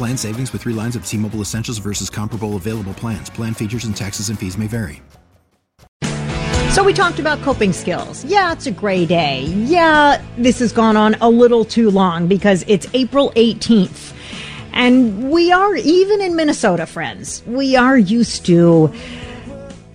Plan savings with three lines of T Mobile Essentials versus comparable available plans. Plan features and taxes and fees may vary. So, we talked about coping skills. Yeah, it's a gray day. Yeah, this has gone on a little too long because it's April 18th. And we are, even in Minnesota, friends, we are used to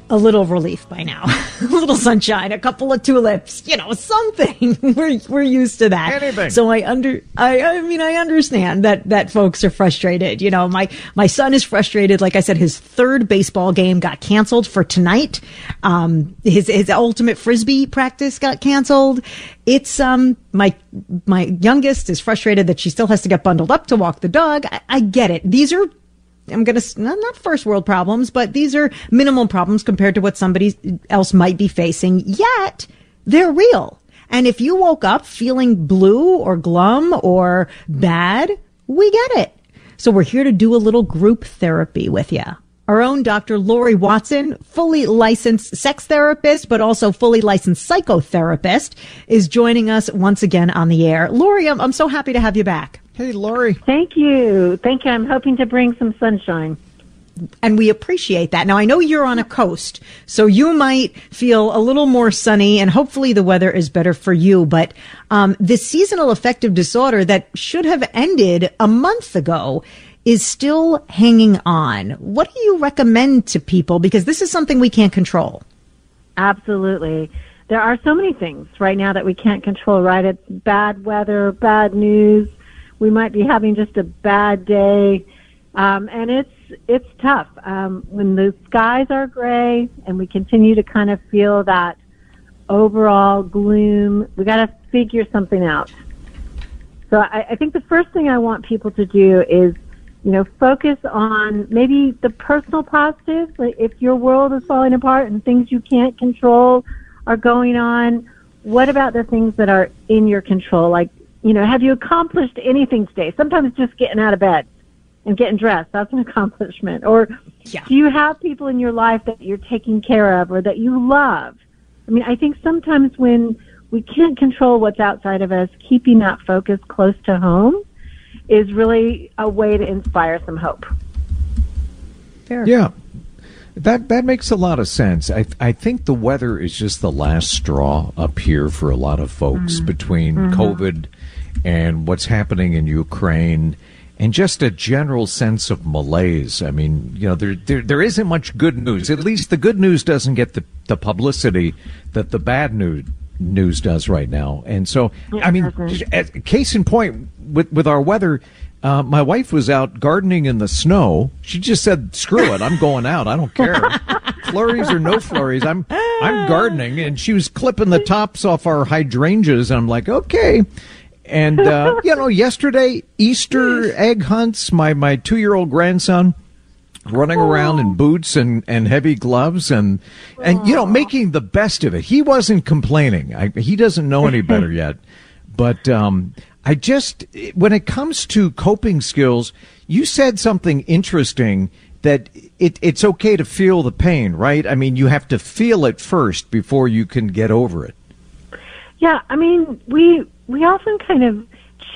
a little relief by now. a little sunshine, a couple of tulips, you know, something. we're we're used to that. Anything. So I under I I mean I understand that that folks are frustrated. You know, my my son is frustrated. Like I said, his third baseball game got canceled for tonight. Um, his his ultimate frisbee practice got canceled. It's um my my youngest is frustrated that she still has to get bundled up to walk the dog. I, I get it. These are I'm going to not first world problems, but these are minimal problems compared to what somebody else might be facing. Yet they're real. And if you woke up feeling blue or glum or bad, we get it. So we're here to do a little group therapy with you. Our own Dr. Laurie Watson, fully licensed sex therapist, but also fully licensed psychotherapist, is joining us once again on the air. Laurie, I'm, I'm so happy to have you back. Hey, Laurie. Thank you. Thank you. I'm hoping to bring some sunshine. And we appreciate that. Now, I know you're on a coast, so you might feel a little more sunny, and hopefully the weather is better for you. But um, this seasonal affective disorder that should have ended a month ago is still hanging on. What do you recommend to people? Because this is something we can't control. Absolutely. There are so many things right now that we can't control, right? It's bad weather, bad news. We might be having just a bad day. Um, and it's it's tough um, when the skies are gray and we continue to kind of feel that overall gloom. We got to figure something out. So I, I think the first thing I want people to do is, you know, focus on maybe the personal positives. Like if your world is falling apart and things you can't control are going on, what about the things that are in your control? Like, you know, have you accomplished anything today? Sometimes just getting out of bed and getting dressed. That's an accomplishment. Or Yeah. do you have people in your life that you're taking care of or that you love? I mean, I think sometimes when we can't control what's outside of us, keeping that focus close to home is really a way to inspire some hope. Fair. Yeah. That that makes a lot of sense. I I think the weather is just the last straw up here for a lot of folks mm-hmm. between mm-hmm. COVID and what's happening in Ukraine and just a general sense of malaise. I mean, you know, there there, there isn't much good news. At least the good news doesn't get the, the publicity that the bad news news does right now. And so, I mean, case in point with with our weather, uh, my wife was out gardening in the snow. She just said, "Screw it, I'm going out. I don't care, flurries or no flurries. I'm I'm gardening." And she was clipping the tops off our hydrangeas. And I'm like, "Okay." And uh, you know, yesterday Easter egg hunts. My my two year old grandson running around in boots and, and heavy gloves and and you know making the best of it. He wasn't complaining. I, he doesn't know any better yet. But um, I just when it comes to coping skills, you said something interesting that it, it's okay to feel the pain, right? I mean, you have to feel it first before you can get over it. Yeah, I mean, we we often kind of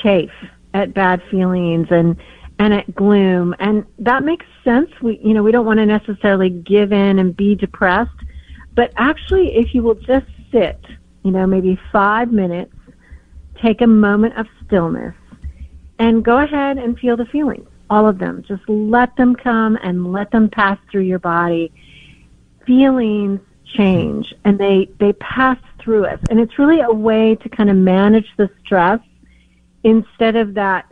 chafe at bad feelings and and at gloom, and that makes sense. We you know we don't want to necessarily give in and be depressed, but actually, if you will just sit, you know, maybe five minutes, take a moment of stillness, and go ahead and feel the feelings, all of them. Just let them come and let them pass through your body. Feelings change and they, they pass through us. And it's really a way to kind of manage the stress instead of that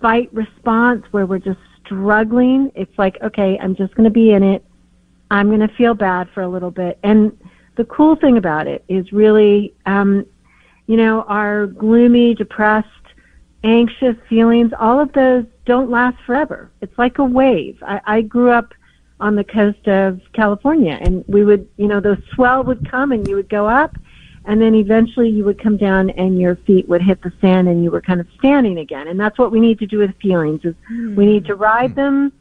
fight response where we're just struggling. It's like, okay, I'm just going to be in it. I'm going to feel bad for a little bit. And the cool thing about it is really, um, you know, our gloomy, depressed, anxious feelings, all of those don't last forever. It's like a wave. I, I grew up on the coast of California and we would, you know, the swell would come and you would go up and then eventually you would come down and your feet would hit the sand and you were kind of standing again. And that's what we need to do with feelings is mm. we need to ride them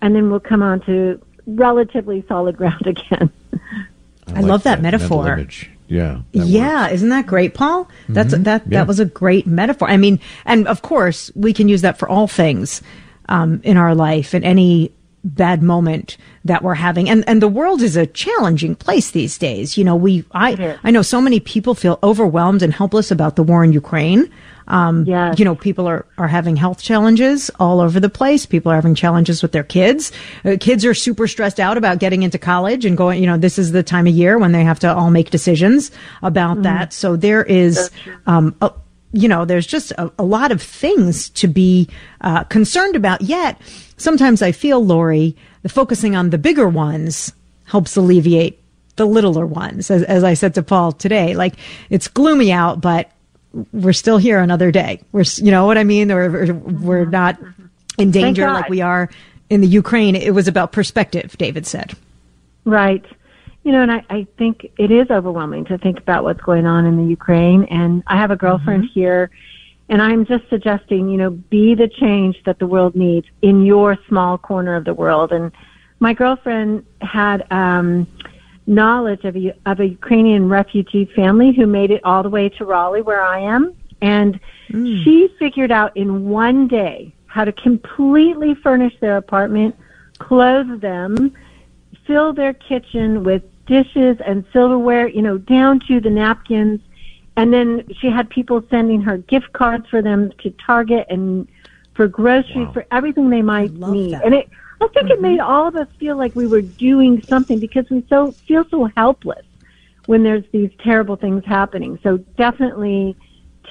and then we'll come on to relatively solid ground again. I, I like love that, that metaphor. Yeah. Yeah, works. isn't that great, Paul? That's mm-hmm. that yeah. that was a great metaphor. I mean, and of course, we can use that for all things um, in our life and any bad moment that we're having. And and the world is a challenging place these days. You know, we I I know so many people feel overwhelmed and helpless about the war in Ukraine. Um, yes. you know, people are, are having health challenges all over the place. People are having challenges with their kids. Uh, kids are super stressed out about getting into college and going, you know, this is the time of year when they have to all make decisions about mm that. So there is, um, a, you know, there's just a, a lot of things to be, uh, concerned about. Yet, sometimes I feel, Laurie, the focusing on the bigger ones helps alleviate the littler ones. As, as I said to Paul today, like it's gloomy out, but we're still here another day. We're, you know what I mean? We're, we're not in danger like we are in the Ukraine. It was about perspective, David said. Right. You know, and I, I think it is overwhelming to think about what's going on in the Ukraine. And I have a girlfriend mm-hmm. here and I'm just suggesting, you know, be the change that the world needs in your small corner of the world. And my girlfriend had um, knowledge of a, of a Ukrainian refugee family who made it all the way to Raleigh, where I am. And mm. she figured out in one day how to completely furnish their apartment, clothe them, fill their kitchen with dishes and silverware, you know, down to the napkins and then she had people sending her gift cards for them to Target and for groceries wow. for everything they might need. That. And it, I think mm-hmm. it made all of us feel like we were doing something because we so feel so helpless when there's these terrible things happening. So definitely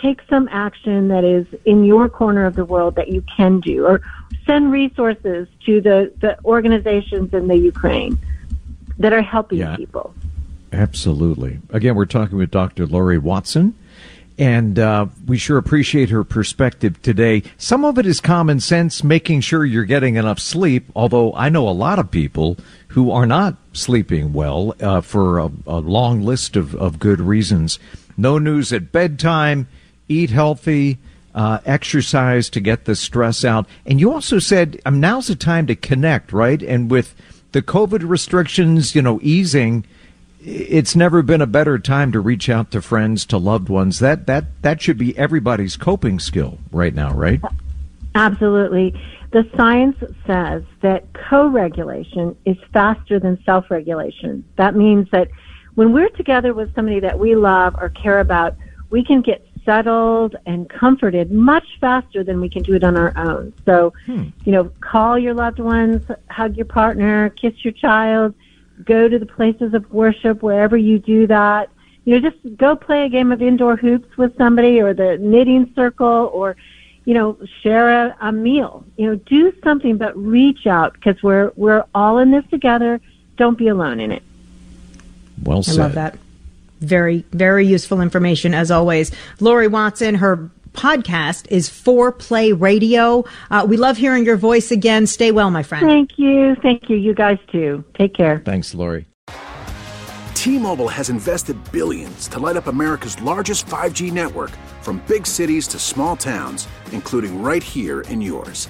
take some action that is in your corner of the world that you can do or send resources to the, the organizations in the Ukraine that are helping yeah. people. Absolutely. Again, we're talking with Dr. Laurie Watson, and uh, we sure appreciate her perspective today. Some of it is common sense, making sure you're getting enough sleep, although I know a lot of people who are not sleeping well uh, for a, a, long list of, of good reasons. No news at bedtime, eat healthy, uh, exercise to get the stress out. And you also said um, now's the time to connect, right? And with the COVID restrictions, you know, easing – it's never been a better time to reach out to friends, to loved ones. That that that should be everybody's coping skill right now, right? Absolutely. The science says that co-regulation is faster than self-regulation. That means that when we're together with somebody that we love or care about, we can get settled and comforted much faster than we can do it on our own. So, hmm. you know, call your loved ones, hug your partner, kiss your child, go to the places of worship wherever you do that. You know, just go play a game of indoor hoops with somebody or the knitting circle or, you know, share a, a meal. You know, do something but reach out because we're, we're all in this together. Don't be alone in it. Well said. I love that. Very, very useful information as always. Laurie Watson, her podcast is Foreplay Radio. Uh, we love hearing your voice again. Stay well, my friend. Thank you. Thank you. You guys too. Take care. Thanks, Laurie. T-Mobile has invested billions to light up America's largest 5G network from big cities to small towns, including right here in yours.